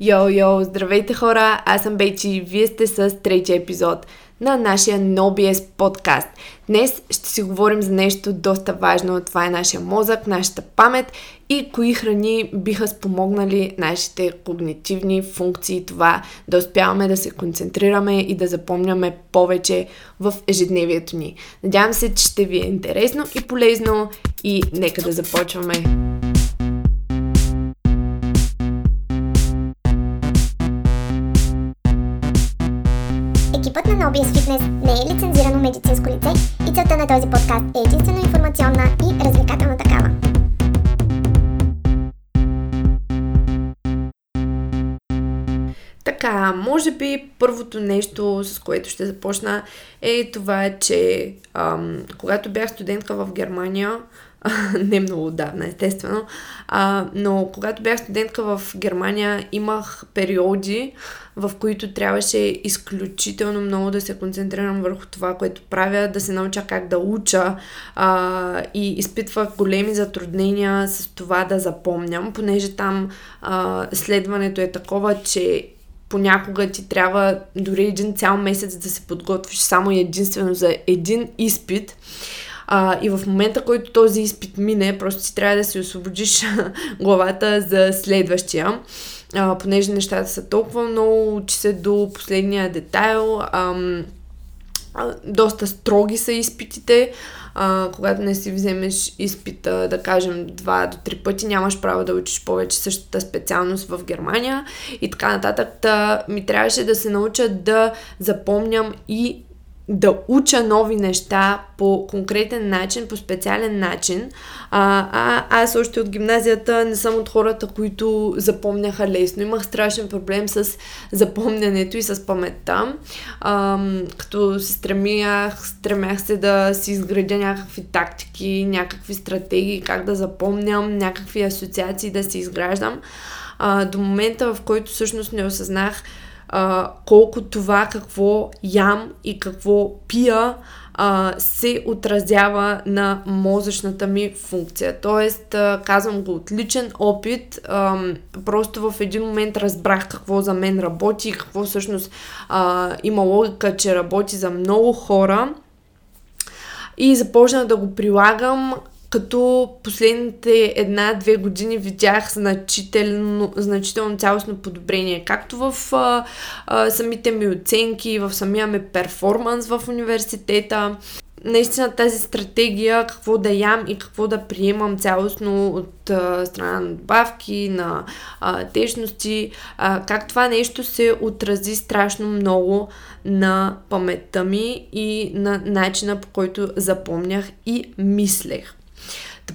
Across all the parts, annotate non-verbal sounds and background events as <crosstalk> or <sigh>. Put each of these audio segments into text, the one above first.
Йо, йо, здравейте хора, аз съм Бейчи и вие сте с третия епизод на нашия NoBS подкаст. Днес ще си говорим за нещо доста важно. Това е нашия мозък, нашата памет и кои храни биха спомогнали нашите когнитивни функции, това да успяваме да се концентрираме и да запомняме повече в ежедневието ни. Надявам се, че ще ви е интересно и полезно и нека да започваме. Екипът на NoBS Fitness не е лицензирано медицинско лице и целта на този подкаст е единствено информационна и развлекателна такава. Така, може би първото нещо, с което ще започна, е това, че ам, когато бях студентка в Германия, <laughs> не много давна, естествено, а, но когато бях студентка в Германия, имах периоди, в които трябваше изключително много да се концентрирам върху това, което правя, да се науча как да уча а, и изпитвах големи затруднения с това да запомням, понеже там а, следването е такова, че понякога ти трябва дори един цял месец да се подготвиш само единствено за един изпит. А, и в момента, който този изпит мине, просто си трябва да си освободиш <laughs> главата за следващия. А, понеже нещата са толкова много, учи се до последния детайл. Ам, доста строги са изпитите. А, когато не си вземеш изпита, да кажем, два до три пъти, нямаш право да учиш повече същата специалност в Германия и така нататък. Та, ми трябваше да се науча да запомням и да уча нови неща по конкретен начин, по специален начин. А, а аз още от гимназията не съм от хората, които запомняха лесно. Имах страшен проблем с запомнянето и с паметта. А, като се стремях, стремях се да си изградя някакви тактики, някакви стратегии, как да запомням, някакви асоциации да си изграждам. А, до момента, в който всъщност не осъзнах а, колко това какво ям и какво пия а, се отразява на мозъчната ми функция. Тоест, а, казвам го от личен опит, а, просто в един момент разбрах какво за мен работи, какво всъщност а, има логика, че работи за много хора и започнах да го прилагам като последните една-две години видях значително, значително цялостно подобрение, както в а, а, самите ми оценки, в самия ми перформанс в университета. Наистина тази стратегия, какво да ям и какво да приемам цялостно от а, страна на добавки, на а, течности, а, как това нещо се отрази страшно много на паметта ми и на начина по който запомнях и мислех.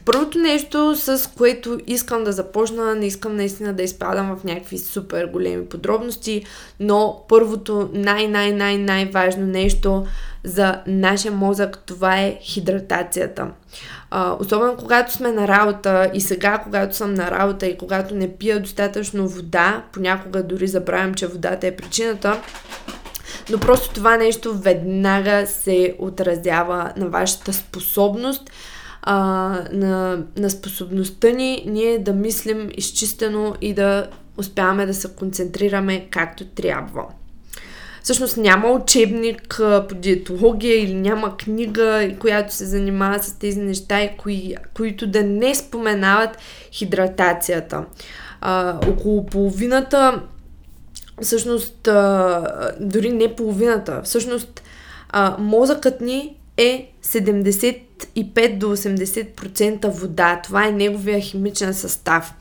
Първото нещо, с което искам да започна, не искам наистина да изпадам в някакви супер големи подробности, но първото най-най-най-най-важно нещо за нашия мозък, това е хидратацията. А, особено когато сме на работа и сега, когато съм на работа и когато не пия достатъчно вода, понякога дори забравям, че водата е причината, но просто това нещо веднага се отразява на вашата способност а, на, на способността ни ние да мислим изчистено и да успяваме да се концентрираме както трябва. Всъщност няма учебник по диетология или няма книга, която се занимава с тези неща и кои, които да не споменават хидратацията. А, около половината, всъщност, а, дори не половината, всъщност а, мозъкът ни е 75 до 80% вода. Това е неговия химичен състав.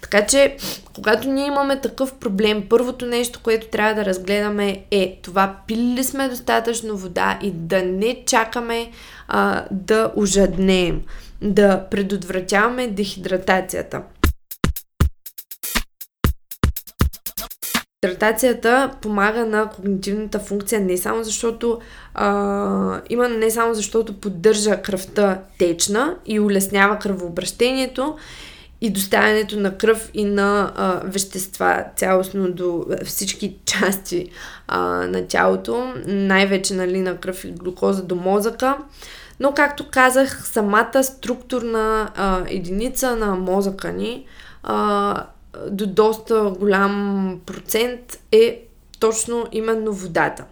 Така че, когато ние имаме такъв проблем, първото нещо, което трябва да разгледаме е това пили ли сме достатъчно вода и да не чакаме а, да ожаднеем, да предотвратяваме дехидратацията. Хидратацията помага на когнитивната функция не само защото а, има не само защото поддържа кръвта течна и улеснява кръвообращението и доставянето на кръв и на а, вещества цялостно до всички <laughs> части а, на тялото, най-вече нали, на кръв и глюкоза до мозъка. Но, както казах, самата структурна а, единица на мозъка ни а, до доста голям процент е точно именно водата.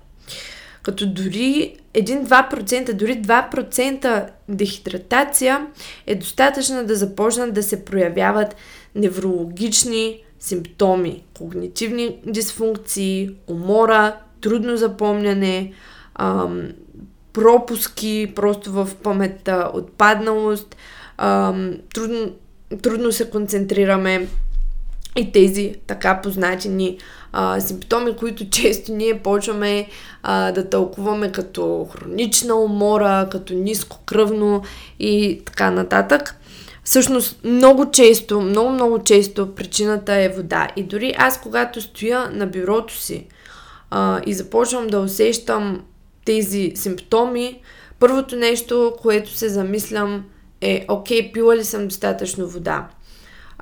Като дори 1-2%, дори 2% дехидратация е достатъчна да започнат да се проявяват неврологични симптоми, когнитивни дисфункции, умора, трудно запомняне, ам, пропуски просто в паметта, отпадналост, ам, трудно, трудно се концентрираме и тези така познати ни а, симптоми, които често ние почваме а, да тълкуваме като хронична умора, като ниско кръвно и така нататък. Всъщност, много често, много, много често причината е вода. И дори аз, когато стоя на бюрото си а, и започвам да усещам тези симптоми, първото нещо, което се замислям е, окей, пила ли съм достатъчно вода?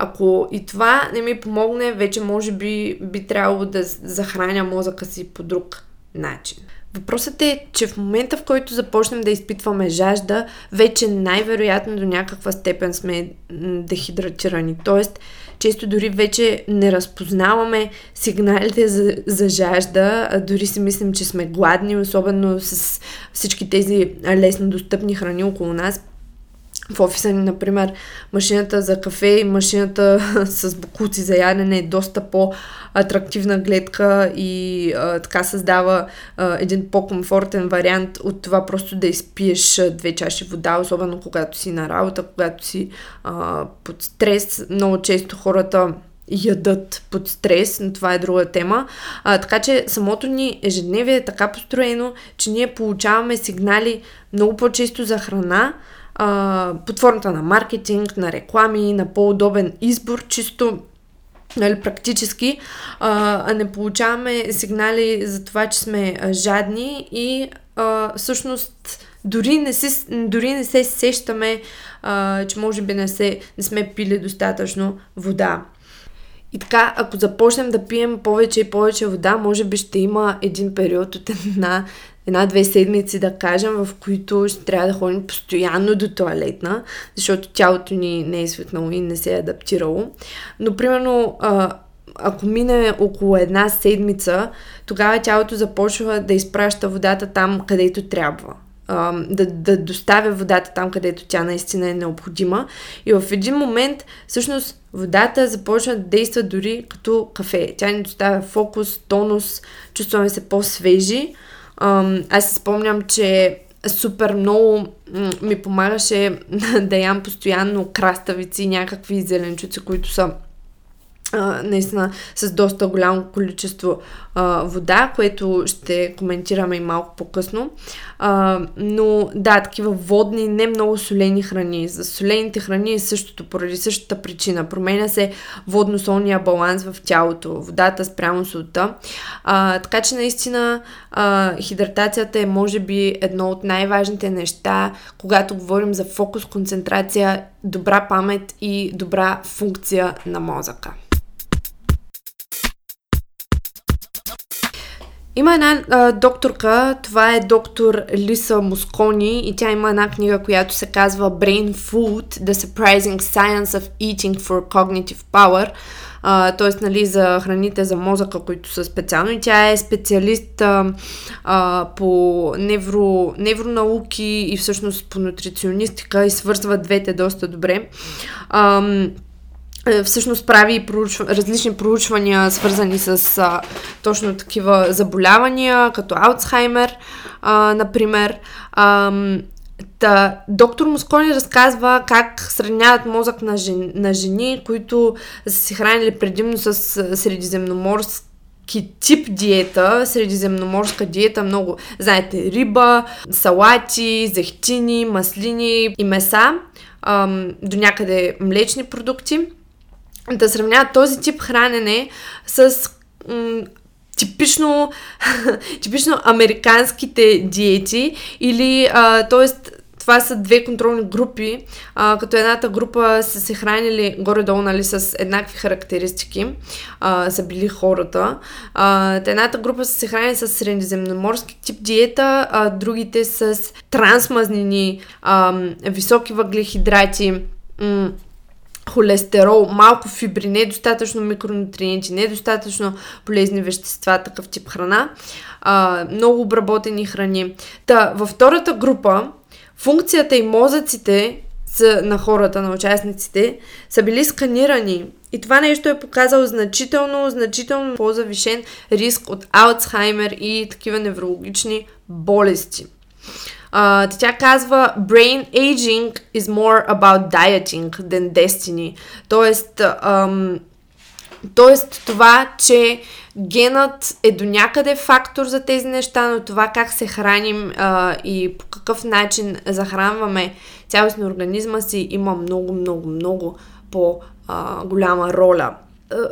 Ако и това не ми помогне, вече може би би трябвало да захраня мозъка си по друг начин. Въпросът е, че в момента, в който започнем да изпитваме жажда, вече най-вероятно до някаква степен сме дехидратирани. Тоест, често дори вече не разпознаваме сигналите за, за жажда, дори си мислим, че сме гладни, особено с всички тези лесно достъпни храни около нас в офиса ни, например, машината за кафе и машината <laughs> с букуци за ядене е доста по-атрактивна гледка и а, така създава а, един по-комфортен вариант от това просто да изпиеш две чаши вода, особено когато си на работа, когато си а, под стрес. Много често хората ядат под стрес, но това е друга тема. А, така че самото ни ежедневие е така построено, че ние получаваме сигнали много по-често за храна, под формата на маркетинг, на реклами, на по-удобен избор, чисто нали, практически, а, а не получаваме сигнали за това, че сме жадни и а, всъщност дори не, си, дори не се сещаме, а, че може би не, се, не сме пили достатъчно вода. И така, ако започнем да пием повече и повече вода, може би ще има един период от една една-две седмици, да кажем, в които ще трябва да ходим постоянно до туалетна, защото тялото ни не е свикнало и не се е адаптирало. Но, примерно, ако мине около една седмица, тогава тялото започва да изпраща водата там, където трябва. Да, да доставя водата там, където тя наистина е необходима. И в един момент, всъщност, водата започва да действа дори като кафе. Тя ни доставя фокус, тонус, чувстваме се по-свежи. Аз си спомням, че супер много ми помагаше <laughs> да ям постоянно краставици, някакви зеленчуци, които са наистина с доста голямо количество а, вода, което ще коментираме и малко по-късно. А, но да, такива водни, не много солени храни. За солените храни е същото, поради същата причина. Променя се водно-солния баланс в тялото, водата спрямо солта. А, така че наистина а, хидратацията е може би едно от най-важните неща, когато говорим за фокус, концентрация, добра памет и добра функция на мозъка. Има една а, докторка, това е доктор Лиса Мускони и тя има една книга, която се казва Brain Food, The Surprising Science of Eating for Cognitive Power, т.е. Нали, за храните за мозъка, които са специално. Тя е специалист а, а, по невро, невронауки и всъщност по нутриционистика и свързва двете доста добре. А, е, всъщност прави проучва, различни проучвания, свързани с а, точно такива заболявания, като Алцхаймер, а, например. А, Та, доктор Москони разказва как сравняват мозък на, жен, на жени, които са се хранили предимно с средиземноморски тип диета, средиземноморска диета, много, знаете, риба, салати, зехтини, маслини и меса, ам, до някъде млечни продукти да сравняват този тип хранене с м- типично, <laughs> типично американските диети или, т.е. това са две контролни групи, а, като едната група са се хранили горе-долу нали, с еднакви характеристики, а, са били хората. А, едната група са се хранили с средиземноморски тип диета, а другите с трансмазнини, а, високи въглехидрати, м- холестерол, малко фибри, недостатъчно микронутриенти, недостатъчно полезни вещества, такъв тип храна, а, много обработени храни. Та, във втората група, функцията и мозъците са, на хората, на участниците, са били сканирани и това нещо е показало значително, значително по-завишен риск от Алцхаймер и такива неврологични болести. Uh, тя казва Brain aging is more about dieting than destiny. Тоест, um, тоест това, че генът е до някъде фактор за тези неща, но това как се храним uh, и по какъв начин захранваме цялостно организма си има много, много, много по-голяма роля.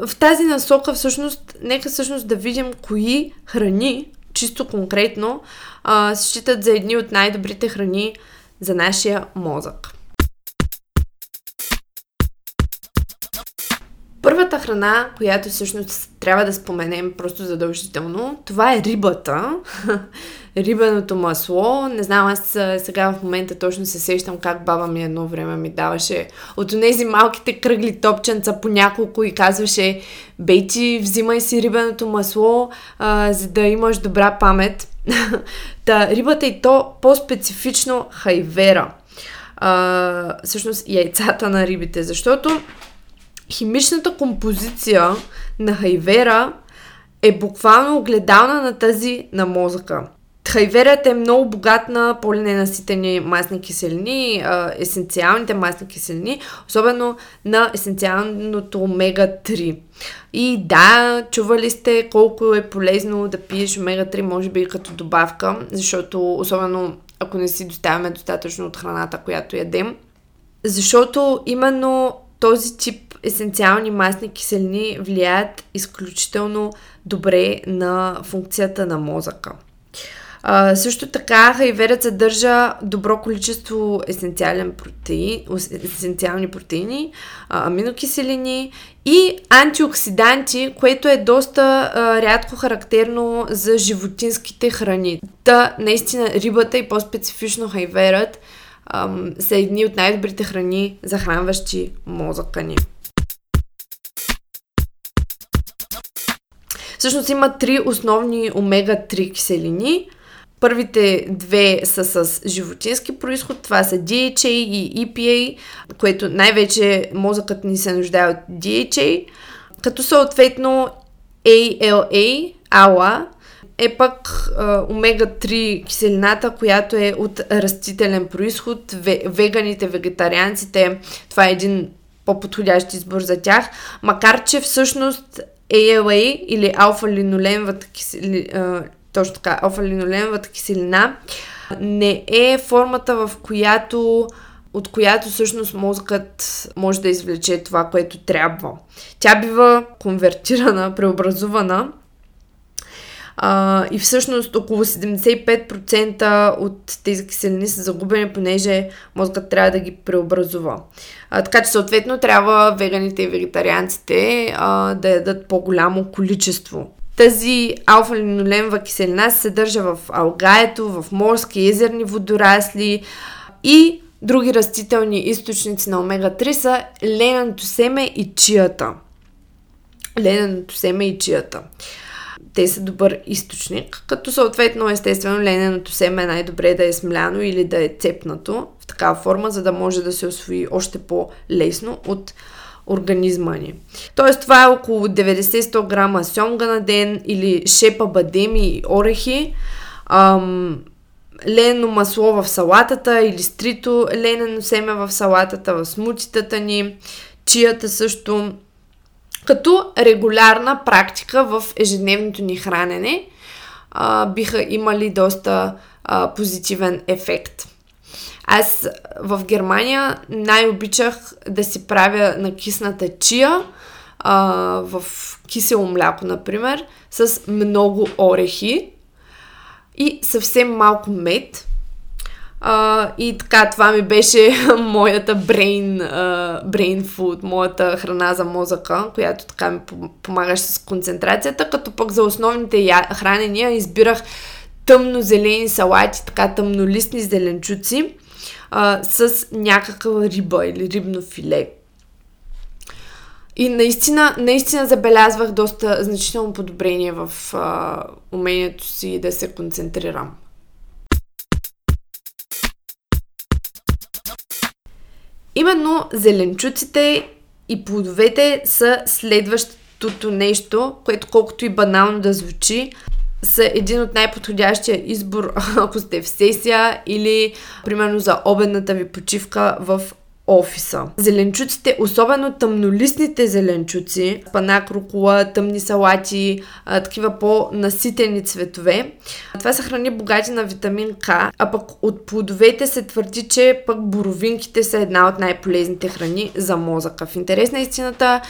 В тази насока всъщност, нека всъщност да видим кои храни чисто конкретно, а, считат за едни от най-добрите храни за нашия мозък. Храна, която всъщност трябва да споменем просто задължително, това е рибата. <laughs> Рибеното масло. Не знам, аз сега в момента точно се сещам как баба ми едно време ми даваше от тези малките кръгли топченца по няколко и казваше Бейти, взимай си рибеното масло, а, за да имаш добра памет. <laughs> Та, рибата и то по-специфично хайвера. А, всъщност яйцата на рибите, защото химичната композиция на хайвера е буквално огледална на тази на мозъка. Хайверът е много богат на полиненаситени масни киселини, есенциалните масни киселини, особено на есенциалното омега-3. И да, чували сте колко е полезно да пиеш омега-3, може би като добавка, защото особено ако не си доставяме достатъчно от храната, която ядем. Защото именно този тип есенциални масни киселини влияят изключително добре на функцията на мозъка. А, също така хайверът съдържа добро количество есенциален протеин, есенциални протеини, аминокиселини и антиоксиданти, което е доста а, рядко характерно за животинските храни. Та, наистина, рибата и по-специфично хайверът ам, са едни от най-добрите храни, захранващи мозъка ни. Всъщност има три основни омега-3 киселини. Първите две са с животински происход, това са DHA и EPA, което най-вече мозъкът ни се нуждае от DHA, като съответно ALA, ALA е пък омега-3 киселината, която е от растителен происход. Веганите, вегетарианците, това е един по-подходящ избор за тях, макар че всъщност ALA или алфа-линоленовата киселина, точно така, алфа-линоленовата киселина не е формата, в която от която всъщност мозъкът може да извлече това, което трябва. Тя бива конвертирана, преобразувана а, и всъщност около 75% от тези киселини са загубени, понеже мозъкът трябва да ги преобразува. А, така че съответно трябва веганите и вегетарианците а, да ядат по-голямо количество. Тази алфа-линолемва киселина се съдържа в алгаето, в морски езерни водорасли и други растителни източници на омега-3 са лененото семе и чията. Лененото семе и чията те са добър източник, като съответно, естествено, лененото семе е най-добре да е смляно или да е цепнато в такава форма, за да може да се освои още по-лесно от организма ни. Тоест това е около 90-100 грама сьомга на ден или шепа бадеми и орехи, ам, лено масло в салатата или стрито ленено семе в салатата, в смутитата ни, чията също, като регулярна практика в ежедневното ни хранене а, биха имали доста а, позитивен ефект. Аз в Германия най-обичах да си правя накисната чия а, в кисело мляко, например, с много орехи и съвсем малко мед. А, и така, това ми беше <laughs> моята brain, uh, brain food, моята храна за мозъка, която така ми помагаше с концентрацията, като пък за основните я... хранения избирах тъмно-зелени салати, така тъмнолистни зеленчуци а, с някаква риба или рибно филе. И наистина, наистина забелязвах доста значително подобрение в а, умението си да се концентрирам. Именно зеленчуците и плодовете са следващото нещо, което колкото и банално да звучи, са един от най-подходящия избор, <laughs> ако сте в сесия или, примерно, за обедната ви почивка в офиса. Зеленчуците, особено тъмнолистните зеленчуци, панак, рукола, тъмни салати, а, такива по-наситени цветове, това са храни богати на витамин К, а пък от плодовете се твърди, че пък боровинките са една от най-полезните храни за мозъка. В интерес на истината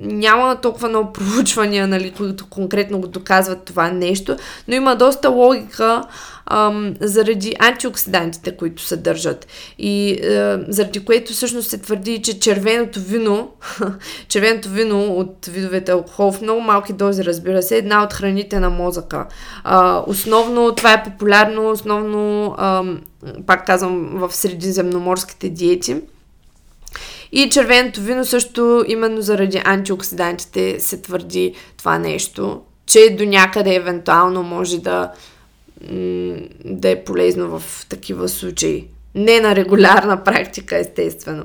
няма толкова много проучвания, нали, които конкретно го доказват това нещо, но има доста логика ам, заради антиоксидантите, които съдържат. И е, заради което всъщност се твърди, че червеното вино, <laughs> червеното вино от видовете алкохол в много малки дози, разбира се, е една от храните на мозъка. А, основно това е популярно, основно, ам, пак казвам, в средиземноморските диети. И червеното вино също, именно заради антиоксидантите, се твърди това нещо, че до някъде евентуално може да да е полезно в такива случаи. Не на регулярна <laughs> практика, естествено.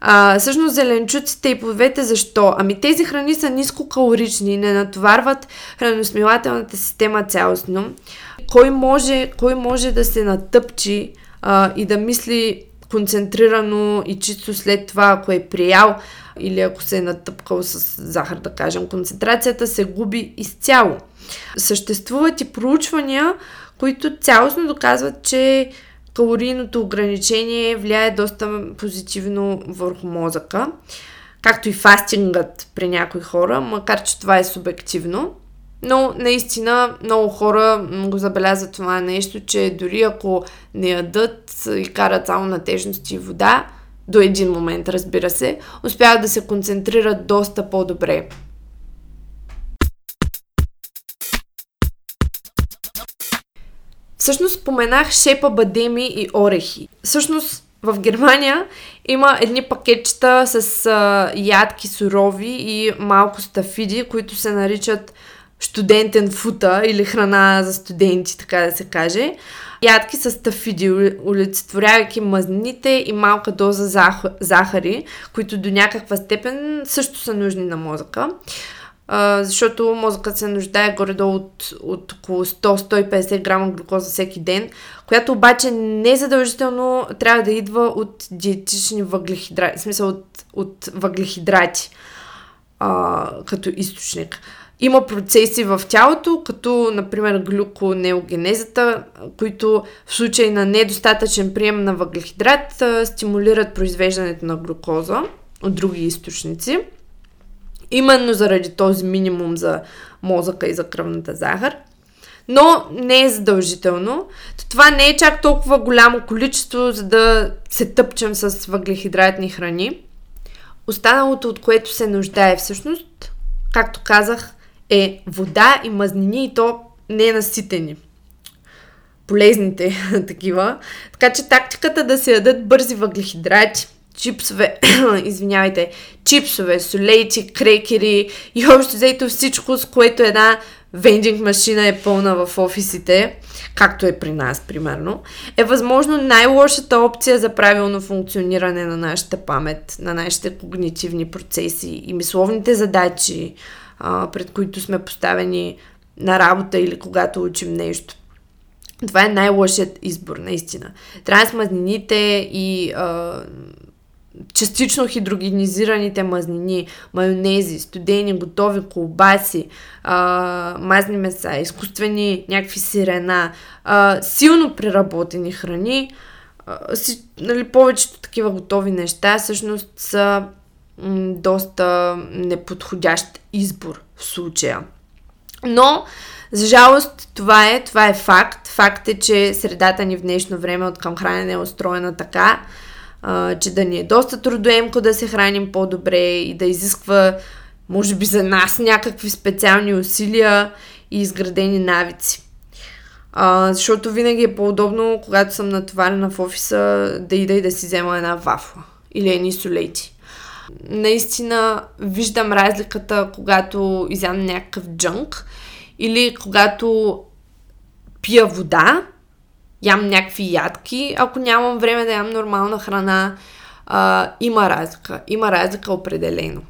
А, всъщност зеленчуците и плодовете защо? Ами тези храни са нискокалорични, не натоварват храносмилателната система цялостно. Кой може, кой може да се натъпчи а, и да мисли концентрирано и чисто след това, ако е приял или ако се е натъпкал с захар, да кажем, концентрацията се губи изцяло. Съществуват и проучвания, които цялостно доказват, че калорийното ограничение влияе доста позитивно върху мозъка, както и фастингът при някои хора, макар че това е субективно. Но наистина много хора го забелязват това нещо, че дори ако не ядат и карат само на тежности и вода, до един момент, разбира се, успяват да се концентрират доста по-добре. Всъщност споменах шепа, бадеми и орехи. Всъщност в Германия има едни пакетчета с а, ядки сурови и малко стафиди, които се наричат студентен фута или храна за студенти, така да се каже. Ядки с стафиди, олицетворявайки мазнините и малка доза зах... захари, които до някаква степен също са нужни на мозъка защото мозъкът се нуждае горе-долу от, от около 100-150 грама глюкоза всеки ден, която обаче не задължително трябва да идва от диетични въглехидрати, в смисъл от, от въглехидрати а, като източник. Има процеси в тялото, като например глюконеогенезата, които в случай на недостатъчен прием на въглехидрат стимулират произвеждането на глюкоза от други източници именно заради този минимум за мозъка и за кръвната захар. Но не е задължително. Това не е чак толкова голямо количество, за да се тъпчем с въглехидратни храни. Останалото, от което се нуждае всъщност, както казах, е вода и мазнини и то не е наситени. Полезните <laughs> такива. Така че тактиката да се ядат бързи въглехидрати – чипсове, <coughs> извинявайте, чипсове, солейци, крекери и общо взето всичко, с което една вендинг машина е пълна в офисите, както е при нас, примерно, е възможно най-лошата опция за правилно функциониране на нашата памет, на нашите когнитивни процеси и мисловните задачи, а, пред които сме поставени на работа или когато учим нещо. Това е най-лошият избор, наистина. Трансмазнините и а, частично хидрогенизираните мазнини, майонези, студени, готови колбаси, а, мазни меса, изкуствени някакви сирена, а, силно преработени храни, а, си, нали, повечето такива готови неща всъщност са доста неподходящ избор в случая. Но, за жалост, това е, това е факт. Факт е, че средата ни в днешно време от към хранене е устроена така, че да ни е доста трудоемко да се храним по-добре и да изисква, може би за нас, някакви специални усилия и изградени навици. А, защото винаги е по-удобно, когато съм натоварена в офиса, да ида и да си взема една вафла или едни солети. Наистина виждам разликата, когато изям някакъв джънк или когато пия вода, ям някакви ядки, ако нямам време да ям нормална храна, а, има разлика. Има разлика определено.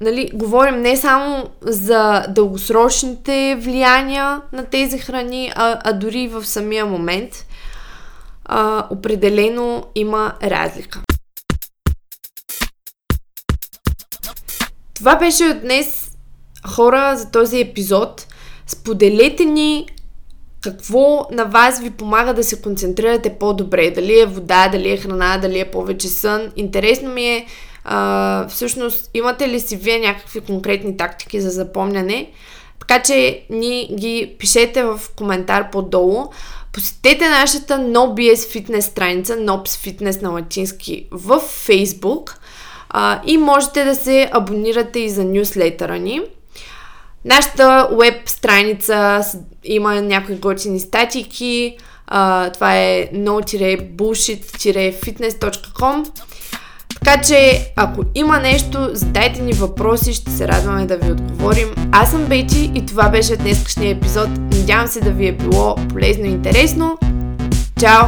Нали, говорим не само за дългосрочните влияния на тези храни, а, а дори в самия момент. А, определено има разлика. Това беше от днес хора за този епизод. Споделете ни какво на вас ви помага да се концентрирате по-добре. Дали е вода, дали е храна, дали е повече сън. Интересно ми е а, всъщност имате ли си вие някакви конкретни тактики за запомняне. Така че ни ги пишете в коментар по-долу. Посетете нашата NoBS Fitness страница, NOBS Fitness на латински в Facebook а, и можете да се абонирате и за нюслетъра ни. Нашата веб страница има някои готини статики. А, това е no-bullshit-fitness.com така че, ако има нещо, задайте ни въпроси, ще се радваме да ви отговорим. Аз съм Бети и това беше днескашния епизод. Надявам се да ви е било полезно и интересно. Чао!